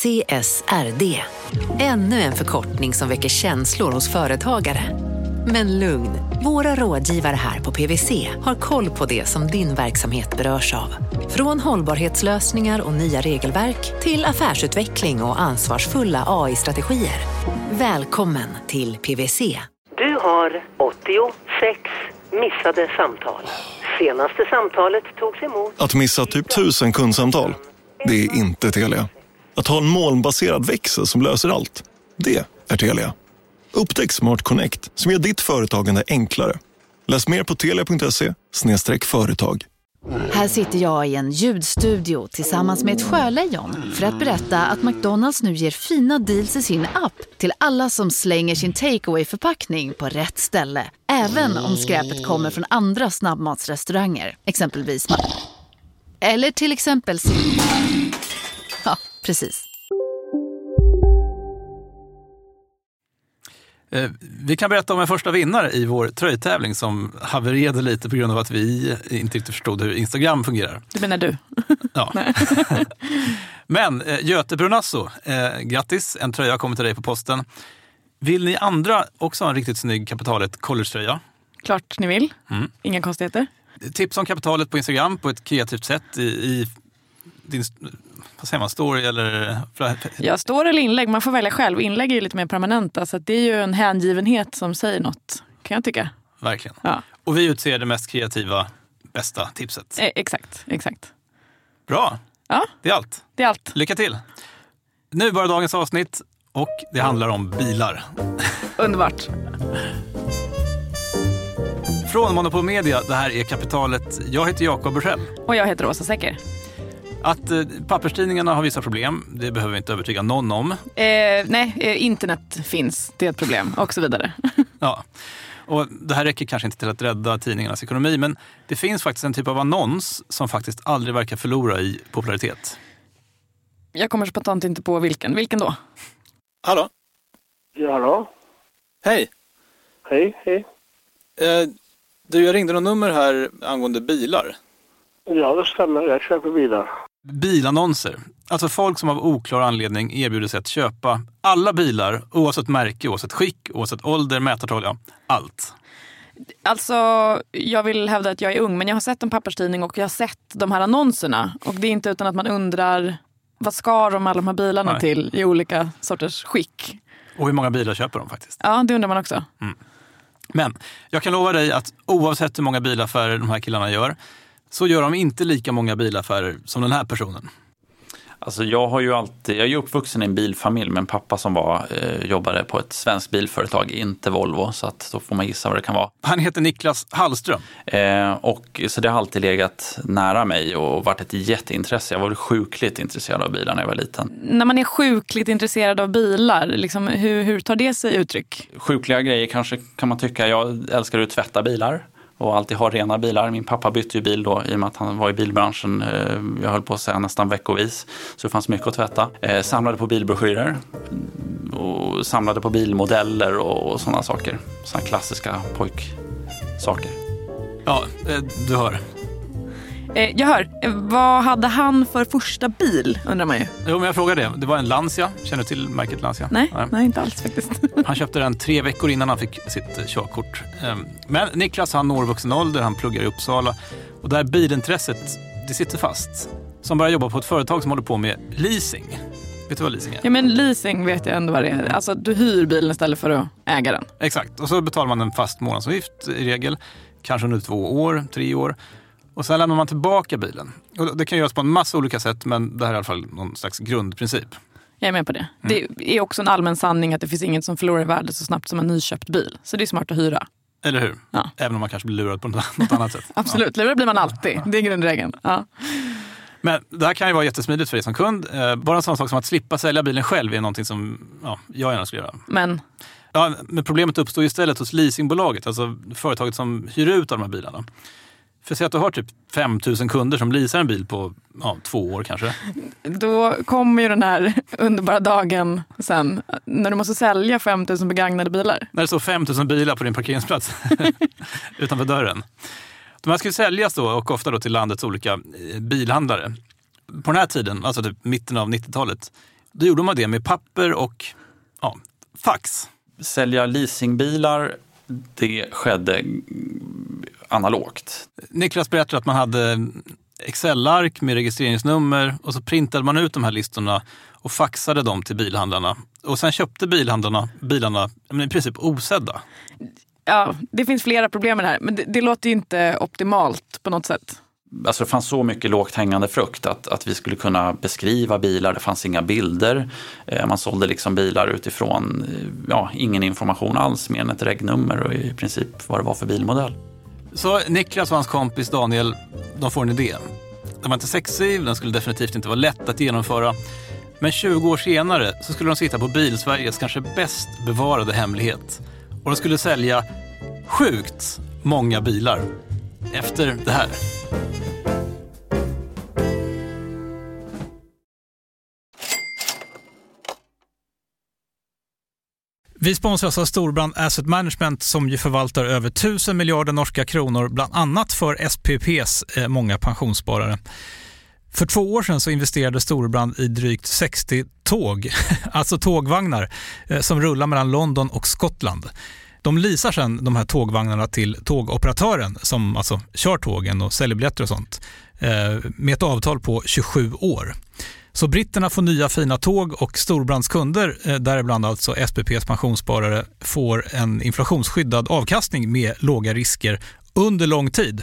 CSRD. Ännu en förkortning som väcker känslor hos företagare. Men lugn, våra rådgivare här på PWC har koll på det som din verksamhet berörs av. Från hållbarhetslösningar och nya regelverk till affärsutveckling och ansvarsfulla AI-strategier. Välkommen till PWC. Du har 86 missade samtal. Senaste samtalet togs emot... Att missa typ tusen kundsamtal, det är inte Telia. Att ha en molnbaserad växel som löser allt, det är Telia. Upptäck Smart Connect som gör ditt företagande enklare. Läs mer på telia.se företag. Här sitter jag i en ljudstudio tillsammans med ett sjölejon för att berätta att McDonalds nu ger fina deals i sin app till alla som slänger sin takeaway förpackning på rätt ställe. Även om skräpet kommer från andra snabbmatsrestauranger, exempelvis Eller till exempel precis. Eh, Vi kan berätta om en första vinnare i vår tröjtävling som havererade lite på grund av att vi inte riktigt förstod hur Instagram fungerar. Du menar du? Ja. Men eh, Göte Brunasso, eh, grattis! En tröja kommer till dig på posten. Vill ni andra också ha en riktigt snygg Kapitalet collegetröja? Klart ni vill. Mm. Inga konstigheter. Tips om kapitalet på Instagram på ett kreativt sätt i, i din vad säger man, story eller... Jag står eller inlägg, man får välja själv. Inlägg är ju lite mer permanenta så att det är ju en hängivenhet som säger något, kan jag tycka. Verkligen. Ja. Och vi utser det mest kreativa, bästa tipset. Eh, exakt, exakt. Bra! Ja, Det är allt. det är allt. Lycka till! Nu börjar dagens avsnitt och det handlar om bilar. Underbart. Från Monopol Media, det här är Kapitalet. Jag heter Jakob Bursell. Och jag heter Åsa Secker. Att eh, papperstidningarna har vissa problem, det behöver vi inte övertyga någon om. Eh, nej, eh, internet finns, det är ett problem och så vidare. Ja. Och det här räcker kanske inte till att rädda tidningarnas ekonomi, men det finns faktiskt en typ av annons som faktiskt aldrig verkar förlora i popularitet. Jag kommer spontant inte på vilken. Vilken då? Hallå? Ja, hallå? Hej! Hej, hej. Eh, du, jag ringde något nummer här angående bilar. Ja, det stämmer. Jag köper bilar. Bilannonser. Alltså folk som av oklar anledning erbjuder sig att köpa alla bilar oavsett märke, oavsett skick, oavsett ålder, mätartal, ja, allt. Alltså, jag vill hävda att jag är ung, men jag har sett en papperstidning och jag har sett de här annonserna. Och det är inte utan att man undrar, vad ska de alla de här bilarna Nej. till i olika sorters skick? Och hur många bilar köper de faktiskt? Ja, det undrar man också. Men jag kan lova dig att oavsett hur många bilaffärer de här killarna gör så gör de inte lika många bilaffärer som den här personen. Alltså jag har ju alltid, jag är ju uppvuxen i en bilfamilj med en pappa som var, eh, jobbade på ett svenskt bilföretag, inte Volvo, så att då får man gissa vad det kan vara. Han heter Niklas Hallström. Eh, och, så det har alltid legat nära mig och varit ett jätteintresse. Jag var sjukligt intresserad av bilar när jag var liten. När man är sjukligt intresserad av bilar, liksom, hur, hur tar det sig uttryck? Sjukliga grejer kanske kan man tycka. Jag älskar att tvätta bilar och alltid ha rena bilar. Min pappa bytte ju bil då i och med att han var i bilbranschen, eh, jag höll på att säga nästan veckovis. Så det fanns mycket att tvätta. Eh, samlade på bilbroschyrer och samlade på bilmodeller och, och sådana saker. Sådana klassiska pojksaker. Ja, eh, du hör. Eh, jag hör, eh, vad hade han för första bil undrar man ju. Jo, men jag frågar det. Det var en Lancia. Känner du till märket Lancia? Nej, nej. inte alls faktiskt. Han köpte den tre veckor innan han fick sitt eh, körkort. Ehm, Men Niklas han når vuxen ålder, han pluggar i Uppsala och det här bilintresset, det sitter fast. Som börjar jobba på ett företag som håller på med leasing. Vet du vad leasing är? Ja men leasing vet jag ändå vad det är. Alltså du hyr bilen istället för att äga den. Exakt, och så betalar man en fast månadsavgift i regel, kanske under två år, tre år. Och sen lämnar man tillbaka bilen. Och det kan göras på en massa olika sätt, men det här är i alla fall någon slags grundprincip. Jag är med på det. Det är också en allmän sanning att det finns inget som förlorar i värde så snabbt som en nyköpt bil. Så det är smart att hyra. Eller hur? Ja. Även om man kanske blir lurad på något annat sätt. Absolut, lurad blir man alltid. Det är grundregeln. Ja. Men det här kan ju vara jättesmidigt för dig som kund. Eh, Bara en sån sak som att slippa sälja bilen själv är någonting som ja, jag gärna skulle göra. Men Ja, men problemet uppstår istället hos leasingbolaget, alltså företaget som hyr ut de här bilarna. För säg att du har typ 5 000 kunder som leasar en bil på ja, två år kanske. då kommer ju den här underbara dagen sen när du måste sälja 5 000 begagnade bilar. När det står 5 000 bilar på din parkeringsplats utanför dörren. De här ska ju säljas då och ofta då till landets olika eh, bilhandlare. På den här tiden, alltså typ mitten av 90-talet, Då gjorde man det med papper och ja, fax. Sälja leasingbilar, det skedde analogt. Niklas berättade att man hade Excel-ark med registreringsnummer och så printade man ut de här listorna och faxade dem till bilhandlarna. Och sen köpte bilhandlarna bilarna i princip osedda. Ja, det finns flera problem med det här, men det, det låter ju inte optimalt på något sätt. Alltså det fanns så mycket lågt hängande frukt att, att vi skulle kunna beskriva bilar. Det fanns inga bilder. Eh, man sålde liksom bilar utifrån eh, ja, ingen information alls mer än ett regnummer och i princip vad det var för bilmodell. Så Niklas och hans kompis Daniel, de får en idé. Den var inte sexig, den skulle definitivt inte vara lätt att genomföra. Men 20 år senare så skulle de sitta på Bilsveriges kanske bäst bevarade hemlighet. Och de skulle sälja sjukt många bilar efter det här. Vi sponsras av alltså Storbrand Asset Management som ju förvaltar över 1000 miljarder norska kronor, bland annat för SPPs eh, många pensionssparare. För två år sedan så investerade Storbrand i drygt 60 tåg, alltså tågvagnar, eh, som rullar mellan London och Skottland. De leasar sedan de här tågvagnarna till tågoperatören som alltså kör tågen och säljer biljetter och sånt eh, med ett avtal på 27 år. Så britterna får nya fina tåg och Storbrandskunder, eh, däribland alltså SPPs pensionssparare, får en inflationsskyddad avkastning med låga risker under lång tid.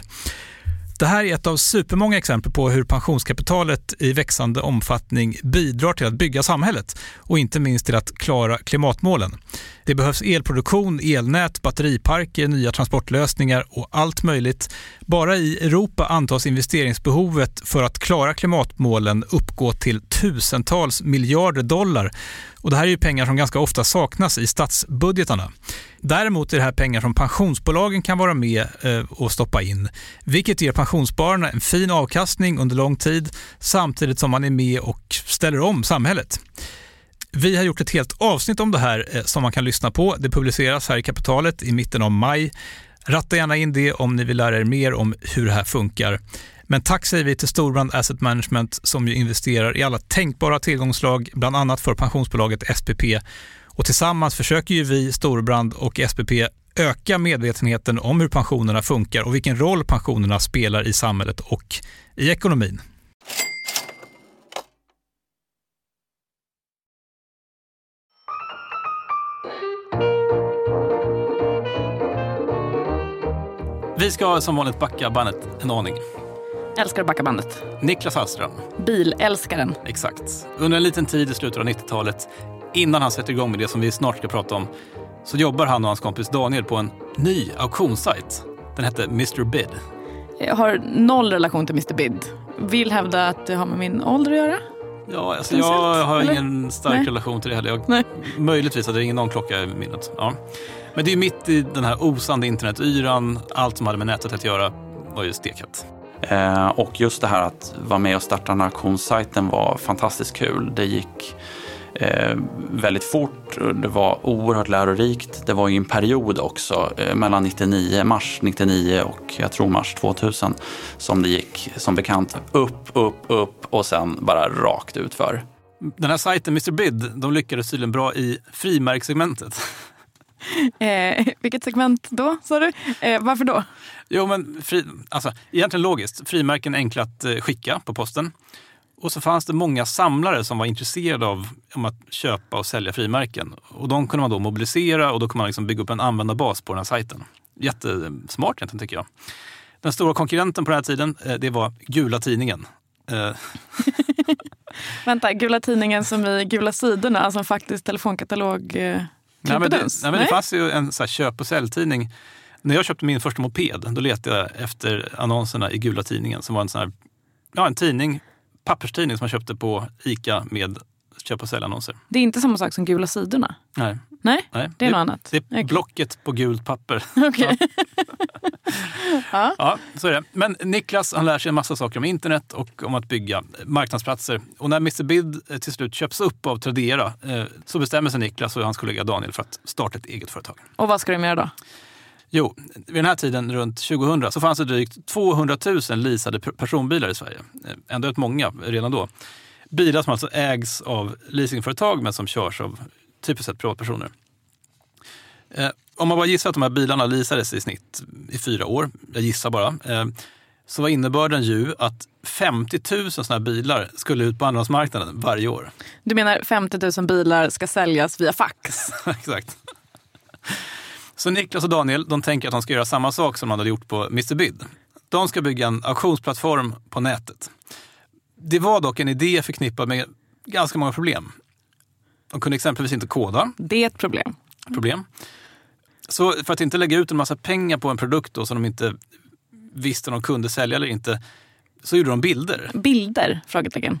Det här är ett av supermånga exempel på hur pensionskapitalet i växande omfattning bidrar till att bygga samhället och inte minst till att klara klimatmålen. Det behövs elproduktion, elnät, batteriparker, nya transportlösningar och allt möjligt. Bara i Europa antas investeringsbehovet för att klara klimatmålen uppgå till tusentals miljarder dollar. Och det här är ju pengar som ganska ofta saknas i statsbudgetarna. Däremot är det här pengar som pensionsbolagen kan vara med eh, och stoppa in, vilket ger pensionsspararna en fin avkastning under lång tid samtidigt som man är med och ställer om samhället. Vi har gjort ett helt avsnitt om det här eh, som man kan lyssna på. Det publiceras här i Kapitalet i mitten av maj. Ratta gärna in det om ni vill lära er mer om hur det här funkar. Men tack säger vi till Storbrand Asset Management som ju investerar i alla tänkbara tillgångslag, bland annat för pensionsbolaget SPP. Och tillsammans försöker ju vi, Storbrand och SPP, öka medvetenheten om hur pensionerna funkar och vilken roll pensionerna spelar i samhället och i ekonomin. Vi ska som vanligt backa bandet en aning. Älskar att backa bandet. Niklas Hallström. Bilälskaren. Exakt. Under en liten tid i slutet av 90-talet, innan han sätter igång med det som vi snart ska prata om, så jobbar han och hans kompis Daniel på en ny auktionssajt. Den hette Mr Bid. Jag har noll relation till Mr Bid. Vill hävda att det har med min ålder att göra. Ja, alltså jag har eller? ingen stark Nej. relation till det heller. Jag, Nej. möjligtvis hade det ingen någon klocka i minnet. Ja. Men det är mitt i den här osande internetyran. Allt som hade med nätet att göra var ju stekhett. Eh, och just det här att vara med och starta den här auktionssajten var fantastiskt kul. Det gick eh, väldigt fort, och det var oerhört lärorikt. Det var ju en period också eh, mellan 99, mars 99 och jag tror mars 2000 som det gick som bekant upp, upp, upp och sen bara rakt ut för. Den här sajten Mr Bid, de lyckades tydligen bra i frimärkssegmentet. Eh, vilket segment då, sa du? Eh, varför då? Jo, men fri, alltså, egentligen logiskt. Frimärken är enkla att eh, skicka på posten. Och så fanns det många samlare som var intresserade av om att köpa och sälja frimärken. Och de kunde man då mobilisera och då kunde man liksom bygga upp en användarbas på den här sajten. Jättesmart egentligen tycker jag. Den stora konkurrenten på den här tiden, eh, det var Gula Tidningen. Eh, Vänta, Gula Tidningen som i Gula Sidorna, som faktiskt telefonkatalog eh, Nej, men det, nej, men det fanns ju en så här köp och säljtidning. När jag köpte min första moped, då letade jag efter annonserna i Gula Tidningen som var en sån här, ja, en tidning, papperstidning som man köpte på ICA med köp och säljannonser. Det är inte samma sak som Gula Sidorna? Nej, Nej, nej. det är något annat. Det är Okej. blocket på gult papper. Okej. ja. Ja, så är det. Men Niklas han lär sig en massa saker om internet och om att bygga marknadsplatser. Och när Mr Bid eh, till slut köps upp av Tradera eh, så bestämmer sig Niklas och hans kollega Daniel för att starta ett eget företag. Och vad ska de göra då? Jo, vid den här tiden, runt 2000, så fanns det drygt 200 000 leasade per- personbilar i Sverige. Eh, Ändå rätt många redan då. Bilar som alltså ägs av leasingföretag men som körs av typiskt sett privatpersoner. Eh, om man bara gissar att de här bilarna leasades i snitt i fyra år, jag gissar bara, eh, så var innebörden ju att 50 000 sådana bilar skulle ut på andrahandsmarknaden varje år. Du menar 50 000 bilar ska säljas via fax? Exakt. Så Niklas och Daniel de tänker att de ska göra samma sak som de hade gjort på Mr Bid. De ska bygga en auktionsplattform på nätet. Det var dock en idé förknippad med ganska många problem. De kunde exempelvis inte koda. Det är ett problem. problem. Så för att inte lägga ut en massa pengar på en produkt då, som de inte visste om de kunde sälja eller inte, så gjorde de bilder. Bilder? Frågetecken.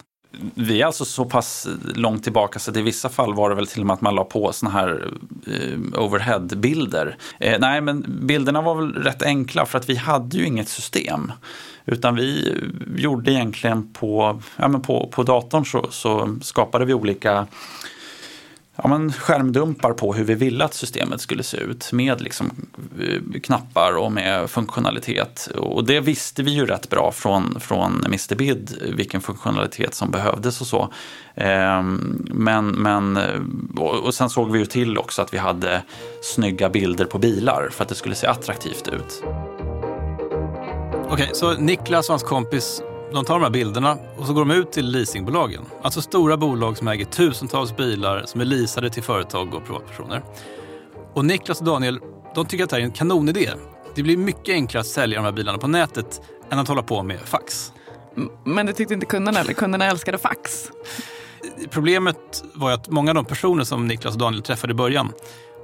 Vi är alltså så pass långt tillbaka så att i vissa fall var det väl till och med att man la på såna här eh, overhead-bilder. Eh, nej, men bilderna var väl rätt enkla för att vi hade ju inget system. Utan vi gjorde egentligen på, ja, men på, på datorn så, så skapade vi olika ja, men skärmdumpar på hur vi ville att systemet skulle se ut med liksom, eh, knappar och med funktionalitet. Och det visste vi ju rätt bra från, från Mr Bid vilken funktionalitet som behövdes och så. Ehm, men, men, eh, och sen såg vi ju till också att vi hade snygga bilder på bilar för att det skulle se attraktivt ut. Okej, okay, så Niklas och hans kompis de tar de här bilderna och så går de ut till leasingbolagen. Alltså stora bolag som äger tusentals bilar som är leasade till företag och privatpersoner. Och Niklas och Daniel, de tycker att det här är en kanonidé. Det blir mycket enklare att sälja de här bilarna på nätet än att hålla på med fax. Men det tyckte inte kunderna, eller kunderna älskade fax. Problemet var att många av de personer som Niklas och Daniel träffade i början,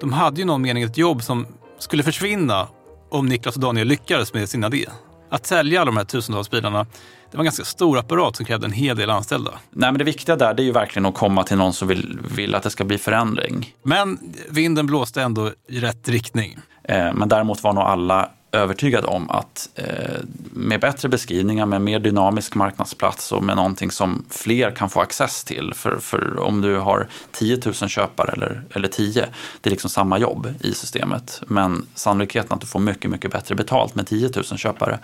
de hade ju någon mening ett jobb som skulle försvinna om Niklas och Daniel lyckades med sin idé. Att sälja alla de här tusentals bilarna, det var en ganska stor apparat som krävde en hel del anställda. Nej, men det viktiga där det är ju verkligen att komma till någon som vill, vill att det ska bli förändring. Men vinden blåste ändå i rätt riktning. Eh, men däremot var nog alla övertygad om att eh, med bättre beskrivningar, med mer dynamisk marknadsplats och med någonting som fler kan få access till. För, för om du har 10 000 köpare eller, eller 10, det är liksom samma jobb i systemet. Men sannolikheten att du får mycket, mycket bättre betalt med 10 000 köpare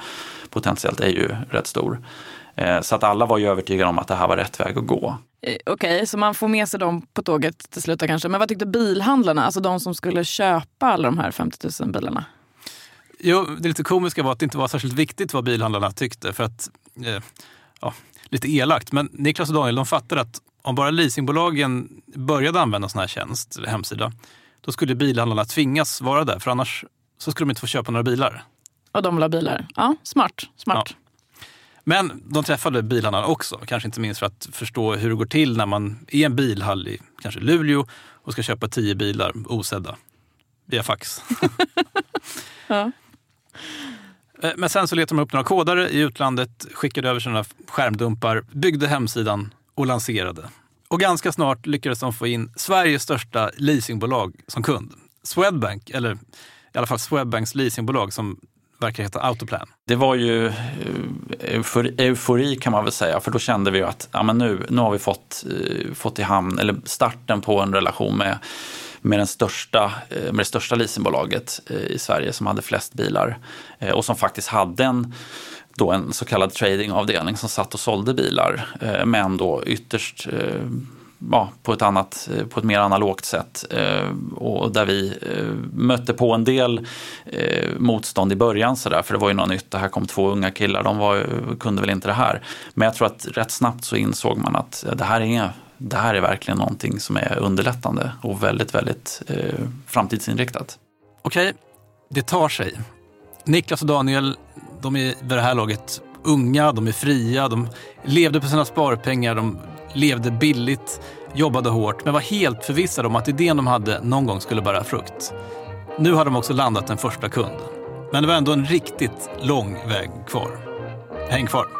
potentiellt är ju rätt stor. Eh, så att alla var ju övertygade om att det här var rätt väg att gå. Eh, okej, okay, så man får med sig dem på tåget till slut kanske. Men vad tyckte bilhandlarna, alltså de som skulle köpa alla de här 50 000 bilarna? Jo, det lite komiska var att det inte var särskilt viktigt vad bilhandlarna tyckte. För att, eh, ja, lite elakt, men Niklas och Daniel de fattade att om bara leasingbolagen började använda sån här tjänst, eller hemsida, då skulle bilhandlarna tvingas vara där. För annars så skulle de inte få köpa några bilar. Och de vill ha bilar. Ja, smart. smart. Ja. Men de träffade bilhandlarna också, kanske inte minst för att förstå hur det går till när man är i en bilhall i kanske Luleå och ska köpa tio bilar osedda via fax. ja. Eh, men sen så letade de upp några kodare i utlandet, skickade över sina skärmdumpar, byggde hemsidan och lanserade. Och ganska snart lyckades de få in Sveriges största leasingbolag som kund. Swedbank, eller i alla fall Swedbanks leasingbolag som verkar heta Autoplan. Det var ju eh, eufori, eufori kan man väl säga, för då kände vi att ja, men nu, nu har vi fått, eh, fått i hamn, eller starten på en relation med med, den största, eh, med det största leasingbolaget eh, i Sverige som hade flest bilar eh, och som faktiskt hade en då en så kallad tradingavdelning som satt och sålde bilar men då ytterst ja, på, ett annat, på ett mer analogt sätt. och där vi mötte på en del motstånd i början så där, för det var ju något nytt. Det här kom två unga killar, de var, kunde väl inte det här. Men jag tror att rätt snabbt så insåg man att det här är det här är verkligen någonting som är underlättande och väldigt, väldigt eh, framtidsinriktat. Okej, det tar sig. Niklas och Daniel, de är vid det här laget unga, de är fria, de levde på sina sparpengar, de levde billigt, jobbade hårt, men var helt förvissade om att idén de hade någon gång skulle bära frukt. Nu har de också landat en första kund. Men det var ändå en riktigt lång väg kvar. Häng kvar!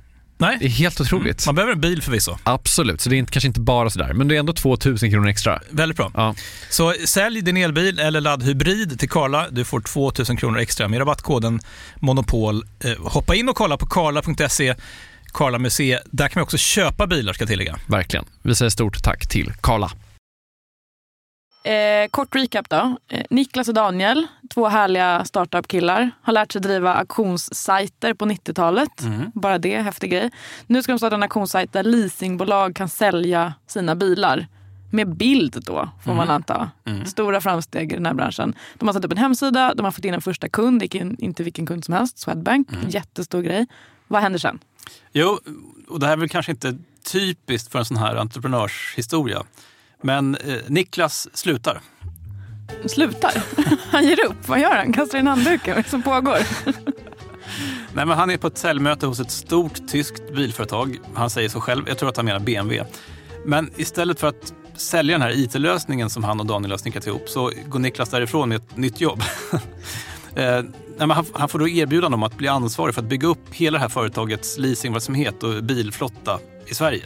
Nej. Det är helt otroligt. Mm. Man behöver en bil förvisso. Absolut, så det är kanske inte bara sådär, men det är ändå 2000 kronor extra. Väldigt bra. Ja. Så sälj din elbil eller laddhybrid till Karla. Du får 2000 kronor extra med rabattkoden Monopol. Eh, hoppa in och kolla på karla.se. Karla Museet. Där kan man också köpa bilar ska jag tillägga. Verkligen. Vi säger stort tack till Karla. Eh, kort recap då. Eh, Niklas och Daniel, två härliga startup-killar, har lärt sig driva auktionssajter på 90-talet. Mm. Bara det, häftig grej. Nu ska de starta en auktionssajt där leasingbolag kan sälja sina bilar. Med bild då, får mm. man anta. Mm. Stora framsteg i den här branschen. De har satt upp en hemsida, de har fått in en första kund, inte vilken kund som helst, Swedbank. Mm. Jättestor grej. Vad händer sen? Jo, och det här är väl kanske inte typiskt för en sån här entreprenörshistoria. Men eh, Niklas slutar. Slutar? Han ger upp? Vad gör han? Kastar in handduken? Vad är det som pågår? Nej, men han är på ett säljmöte hos ett stort tyskt bilföretag. Han säger så själv. Jag tror att han menar BMW. Men istället för att sälja den här IT-lösningen som han och Daniel har snickrat ihop så går Niklas därifrån med ett nytt jobb. eh, han, han, får då erbjudande om att bli ansvarig för att bygga upp hela det här företagets leasingverksamhet och bilflotta i Sverige.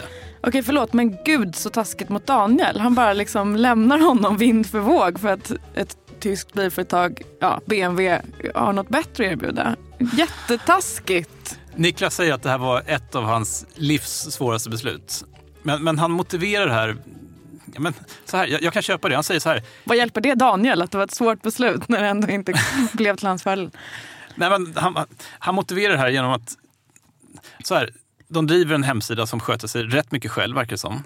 Okej, förlåt, men gud så taskigt mot Daniel. Han bara liksom lämnar honom vind för våg för att ett tyskt bilföretag, ja, BMW, har något bättre att erbjuda. Jättetaskigt. Niklas säger att det här var ett av hans livs svåraste beslut. Men, men han motiverar det här Ja, men så här, jag, jag, kan köpa det. Han säger så här. Vad hjälper det Daniel att det var ett svårt beslut när det ändå inte blev till hans fördel? Nej, men han, han motiverar det här genom att så här, de driver en hemsida som sköter sig rätt mycket själv, verkar det som.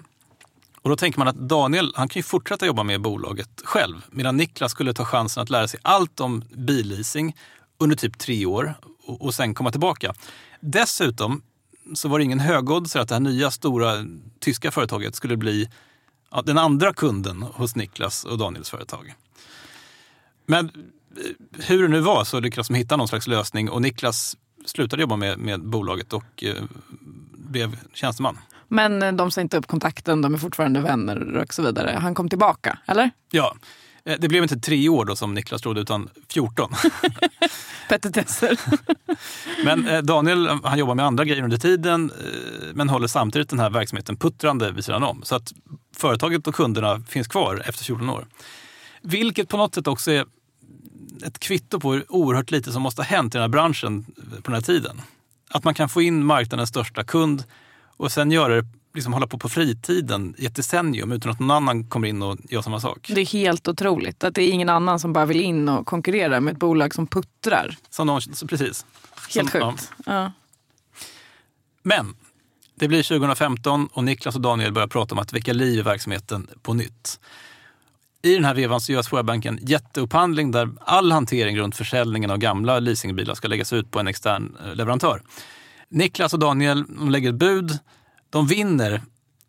Och då tänker man att Daniel han kan ju fortsätta jobba med bolaget själv medan Niklas skulle ta chansen att lära sig allt om billeasing under typ tre år och, och sen komma tillbaka. Dessutom så var det ingen högodds att det här nya stora tyska företaget skulle bli ja, den andra kunden hos Niklas och Daniels företag. Men eh, hur det nu var så lyckades de hitta någon slags lösning och Niklas slutade jobba med, med bolaget och eh, blev tjänsteman. Men eh, de sa inte upp kontakten, de är fortfarande vänner och så vidare. Han kom tillbaka, eller? Ja. Eh, det blev inte tre år då som Niklas trodde, utan 14. Petitesser. men eh, Daniel han jobbar med andra grejer under tiden, men håller samtidigt den här verksamheten puttrande vid sidan om. Så att företaget och kunderna finns kvar efter 14 år. Vilket på något sätt också är ett kvitto på hur oerhört lite som måste ha hänt i den här branschen på den här tiden. Att man kan få in marknadens största kund och sen göra det, liksom hålla på på fritiden i ett decennium utan att någon annan kommer in och gör samma sak. Det är helt otroligt att det är ingen annan som bara vill in och konkurrera med ett bolag som puttrar. Som någon, precis. Helt som, sjukt. Ja. Men det blir 2015 och Niklas och Daniel börjar prata om att väcka liv i verksamheten på nytt. I den här vevan så gör Swedbank en jätteupphandling där all hantering runt försäljningen av gamla leasingbilar ska läggas ut på en extern eh, leverantör. Niklas och Daniel de lägger ett bud, de vinner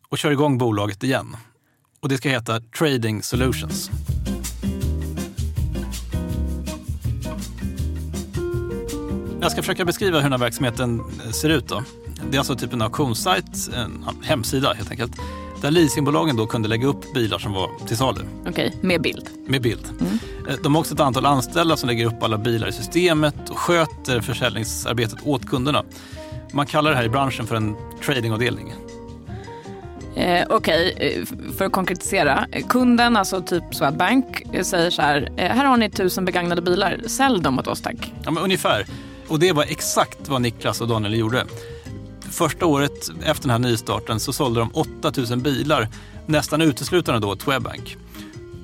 och kör igång bolaget igen. Och det ska heta Trading Solutions. Jag ska försöka beskriva hur den här verksamheten eh, ser ut. Då. Det är alltså typ en auktionssajt, en hemsida helt enkelt, där leasingbolagen då kunde lägga upp bilar som var till salu. Okej, med bild. Med bild. Eh, De har också ett antal anställda som lägger upp alla bilar i systemet och sköter försäljningsarbetet åt kunderna. Man kallar det här i branschen för en tradingavdelning. Eh, Okej, eh, för att konkretisera. Kunden, alltså typ Swedbank, eh, säger så här. Här har ni tusen begagnade bilar. Sälj dem åt oss tack. Ja, men ungefär. Och det var exakt vad Niklas och Daniel gjorde. Första året efter den här nystarten så sålde de 8000 bilar, nästan uteslutande då Twebank. Swedbank.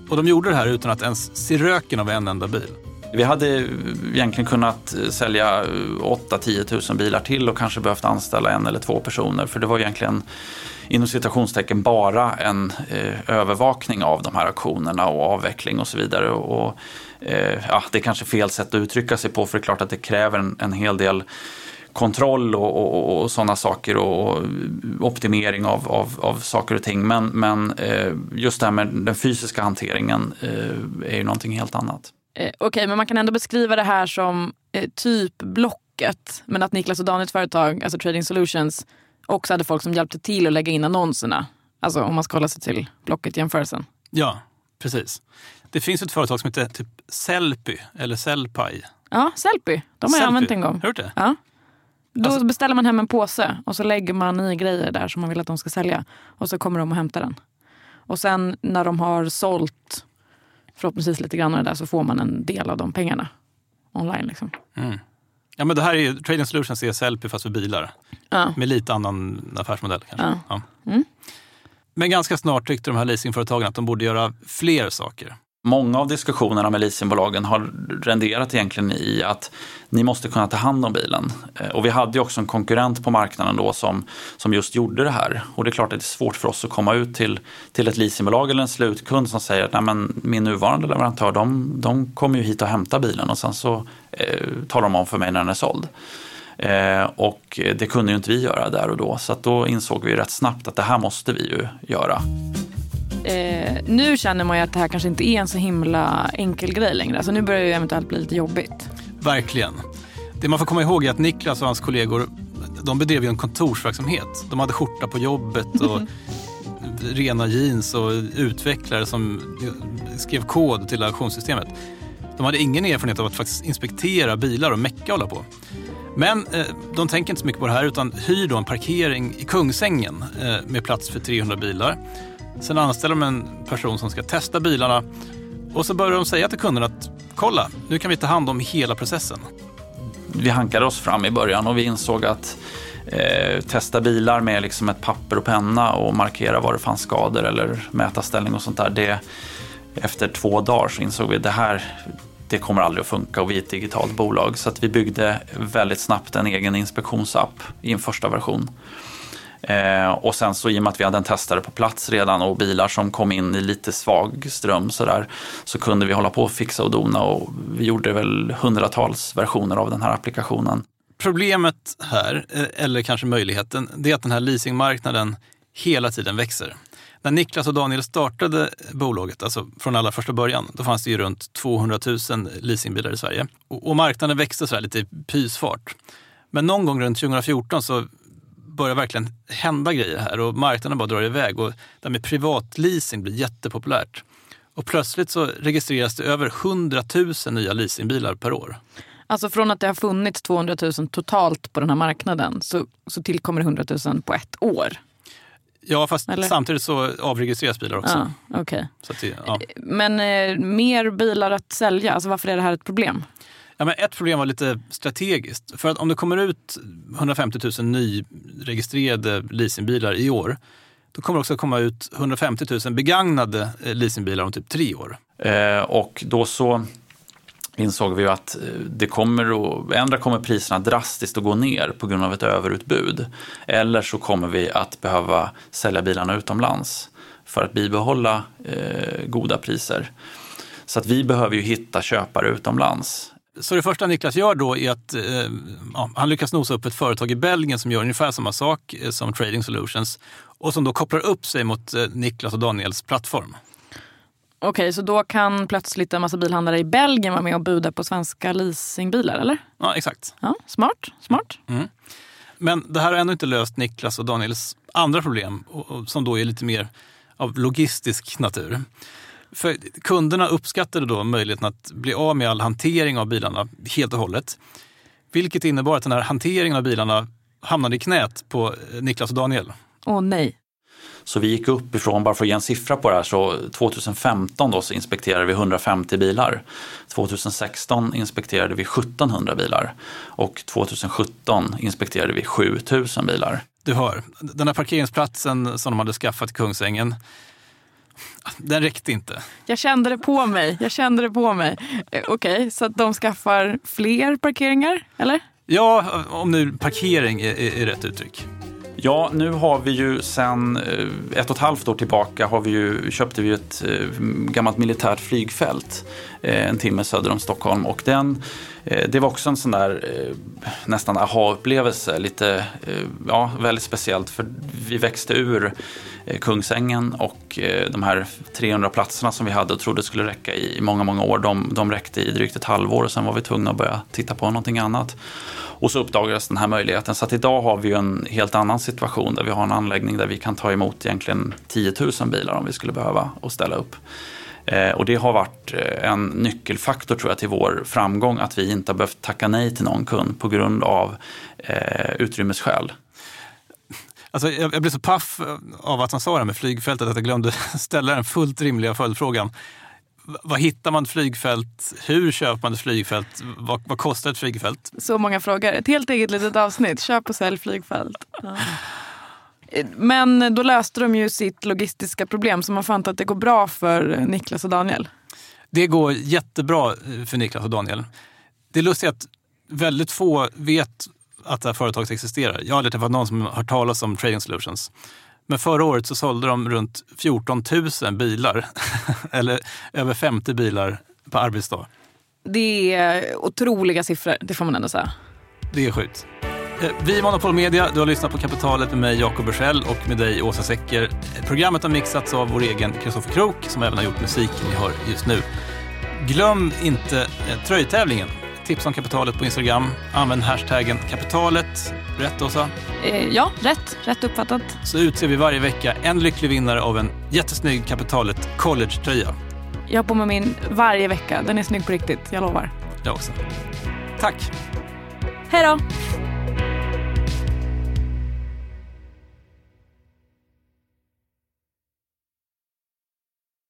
Och de gjorde det här utan att ens se röken av en enda bil. Vi hade egentligen kunnat eh, sälja 8-10 000 bilar till och kanske behövt anställa en eller två personer. För det var egentligen inom citationstecken bara en eh, övervakning av de här auktionerna och avveckling och så vidare. Och, eh, ja, det är kanske fel sätt att uttrycka sig på för det är klart att det kräver en, en hel del kontroll och, och, och sådana saker och optimering av, av, av saker och ting. Men, men eh, just det här med den fysiska hanteringen eh, är ju någonting helt annat. Eh, Okej, men man kan ändå beskriva det här som typ Blocket. Men att Niklas och Daniels företag, alltså Trading Solutions, också hade folk som hjälpte till att lägga in annonserna. Alltså om man ska hålla sig till Blocket-jämförelsen. Ja, precis. Det finns ett företag som heter typ Sellpy eller Sellpy. Ja, Sellpy. De har jag Sellpy. använt en gång. Har du det? Ja. Då Alltså- beställer man hem en påse och så lägger man i grejer där som man vill att de ska sälja. Och så kommer de och hämtar den. Och sen när de har sålt förhoppningsvis lite grann av det där så får man en del av de pengarna online. Liksom. Mm. Ja, men det här är ju, Trading Solutions Sellpy fast för bilar. Ja. Med lite annan affärsmodell kanske. Ja. Ja. Mm. Men ganska snart tyckte de här leasingföretagen att de borde göra fler saker. Många av diskussionerna med leasingbolagen har renderat egentligen i att ni måste kunna ta hand om bilen. Eh, och vi hade ju också en konkurrent på marknaden då som, som just gjorde det här. Och det är klart att det är svårt för oss att komma ut till, till ett leasingbolag eller en slutkund som säger att Nej, men min nuvarande leverantör de, de kommer ju hit och hämtar bilen och sen så eh, talar de om för mig när den är såld. Eh, och det kunde ju inte vi göra där och då. Så att då insåg vi rätt snabbt att det här måste vi ju göra. Eh, nu känner man ju att det här kanske inte är en så himla enkel grej längre. Alltså nu börjar det ju eventuellt bli lite jobbigt. Verkligen. Det man får komma ihog är att Niklas och hans kollegor de bedrev ju en kontorsverksamhet. De hade skjorta på jobbet och rena jeans och utvecklare som skrev kod till auktionssystemet. De hade ingen erfarenhet av att faktiskt inspektera bilar och mecka och hålla på. Men eh, de tänker inte så mycket på det här utan hyr då en parkering i Kungsängen eh, med plats för 300 bilar. Sen anställer de en person som ska testa bilarna och så börjar de säga till kunderna att kolla, nu kan vi ta hand om hela processen. vi hankade oss fram i början och vi insåg att eh, testa bilar med liksom ett papper och penna och markera var det fanns skador eller mäta ställning och sånt där. Det, efter två dagar så insåg vi att det här det kommer aldrig att funka och vi är ett digitalt bolag. Så att vi byggde väldigt snabbt en egen inspektionsapp i en första version. Eh, och sen så i och med att vi hade en testare på plats redan och bilar som kom in i lite svag ström så där så kunde vi hålla på och fixa och dona och vi gjorde väl hundratals versioner av den här applikationen. Problemet här, eh, eller kanske möjligheten, det är att den här leasingmarknaden hela tiden växer. När Niklas och Daniel startade bolaget, alltså från allra första början, då fanns det ju runt 200 000 leasingbilar i Sverige. Och, och marknaden växte så här lite i pysfart. Men någon gång runt 2014 så börjar verkligen hända grejer här och marknaden bara drar iväg och det här med privatleasing blir jättepopulärt. Och plötsligt så registreras det över 100 000 nya leasingbilar per år. Alltså från att det har funnits 200 000 totalt på den här marknaden så, så tillkommer det 100 000 på ett år. Ja, fast Eller? samtidigt så avregistreras bilar också. Ja. Så att det, ja. Men eh, mer bilar att sälja, alltså varför är det här ett problem? Ja, men ett problem var lite strategiskt. För att om det kommer ut 150 000 nyregistrerade leasingbilar i år, då kommer det också komma ut 150 000 begagnade eh, leasingbilar om typ tre år. Eh, och då så insåg vi ju att eh, det kommer att, ändra kommer priserna drastiskt att gå ner på grund av ett överutbud. Eller så kommer vi att behöva sälja bilarna utomlands för att bibehålla eh, goda priser. Så att vi behöver ju hitta köpare utomlands. Så det första Niklas gör då är att eh, ja, han lyckas nosa upp ett företag i Belgien som gör ungefär samma sak eh, som Trading Solutions och som då kopplar upp sig mot eh, Niklas och Daniels plattform. Okej, så då kan plötsligt en massa bilhandlare i Belgien vara med och buda på svenska leasingbilar, eller? Ja, exakt. Ja, smart, smart. Mm. Men det här har ännu inte löst Niklas och Daniels andra problem som då är lite mer av logistisk natur. För kunderna uppskattade då möjligheten att bli av med all hantering av bilarna helt och hållet. Vilket innebar att den här hanteringen av bilarna hamnade i knät på eh, Niklas och Daniel. Åh nej. Så vi gick upp ifrån, bara för att ge en siffra på det här, så 2015 då så inspekterade vi 150 bilar. 2016 inspekterade vi 1700 bilar och 2017 inspekterade vi 7000 bilar. Du hör, den här parkeringsplatsen som de hade skaffat i Kungsängen, den räckte inte. Jag kände det på mig. Jag kände det på mig. Eh, Okej, så att de skaffar fler parkeringar, eller? Ja, om nu parkering är, är, är rätt uttryck. Ja, nu har vi ju sen eh, ett och ett halvt år tillbaka har vi ju, köpte vi ett eh, gammalt militärt flygfält Eh, en timme söder om Stockholm och den, eh, det var också en sån där eh, nästan aha-upplevelse, lite, ja, väldigt speciellt för vi växte ur Kungsängen och de här 300 platserna som vi hade och trodde skulle räcka i många, många år, de, de räckte i drygt ett halvår och sen var vi tvungna att börja titta på någonting annat. Och så uppdagades den här möjligheten. Så att idag har vi ju en helt annan situation där vi har en anläggning där vi kan ta emot egentligen 10 000 bilar om vi skulle behöva och ställa upp. Eh, och det har varit eh, en nyckelfaktor tror jag till vår framgång att vi inte har behövt tacka nej till någon kund på grund av eh, utrymmesskäl. Alltså, jag, jag blev så paff av att han sa det här med flygfältet att jag glömde ställa den fullt rimliga följdfrågan. Vad hittar man ett flygfält? Hur köper man ett flygfält? Vad, vad kostar ett flygfält? Så många frågor. Ett helt eget litet avsnitt. Köp och sälj flygfält. Ja. Men då löste de ju sitt logistiska problem så man får anta att det går bra för Niklas och Daniel. Det går jättebra eh, för Niklas och Daniel. Det är lustigt att väldigt få vet att det här företaget existerar. Jag har aldrig träffat någon som har hört talas om Trading Solutions. Men förra året så sålde de runt 14 000 bilar, eller över 50 bilar per arbetsdag. Det är otroliga siffror, det får man ändå säga. Det är sjukt. Eh, Vi är Monopol Media. Du har lyssnat på Kapitalet med mig, Jakob Bursell och med dig, Åsa Secker. Programmet har mixats av vår egen Kristoffer Krook som även har gjort musik ni hör just nu. Glöm inte eh, tröjtävlingen. Tipsa om Kapitalet på Instagram. Använd hashtaggen kapitalet. Rätt Åsa? Eh, ja, rätt. Rätt uppfattat. Så utser vi varje vecka en lycklig vinnare av en jättesnygg Kapitalet College-tröja. Jag har på mig min varje vecka. Den är snygg på riktigt, jag lovar. Jag också. Tack! Hej då! Bye.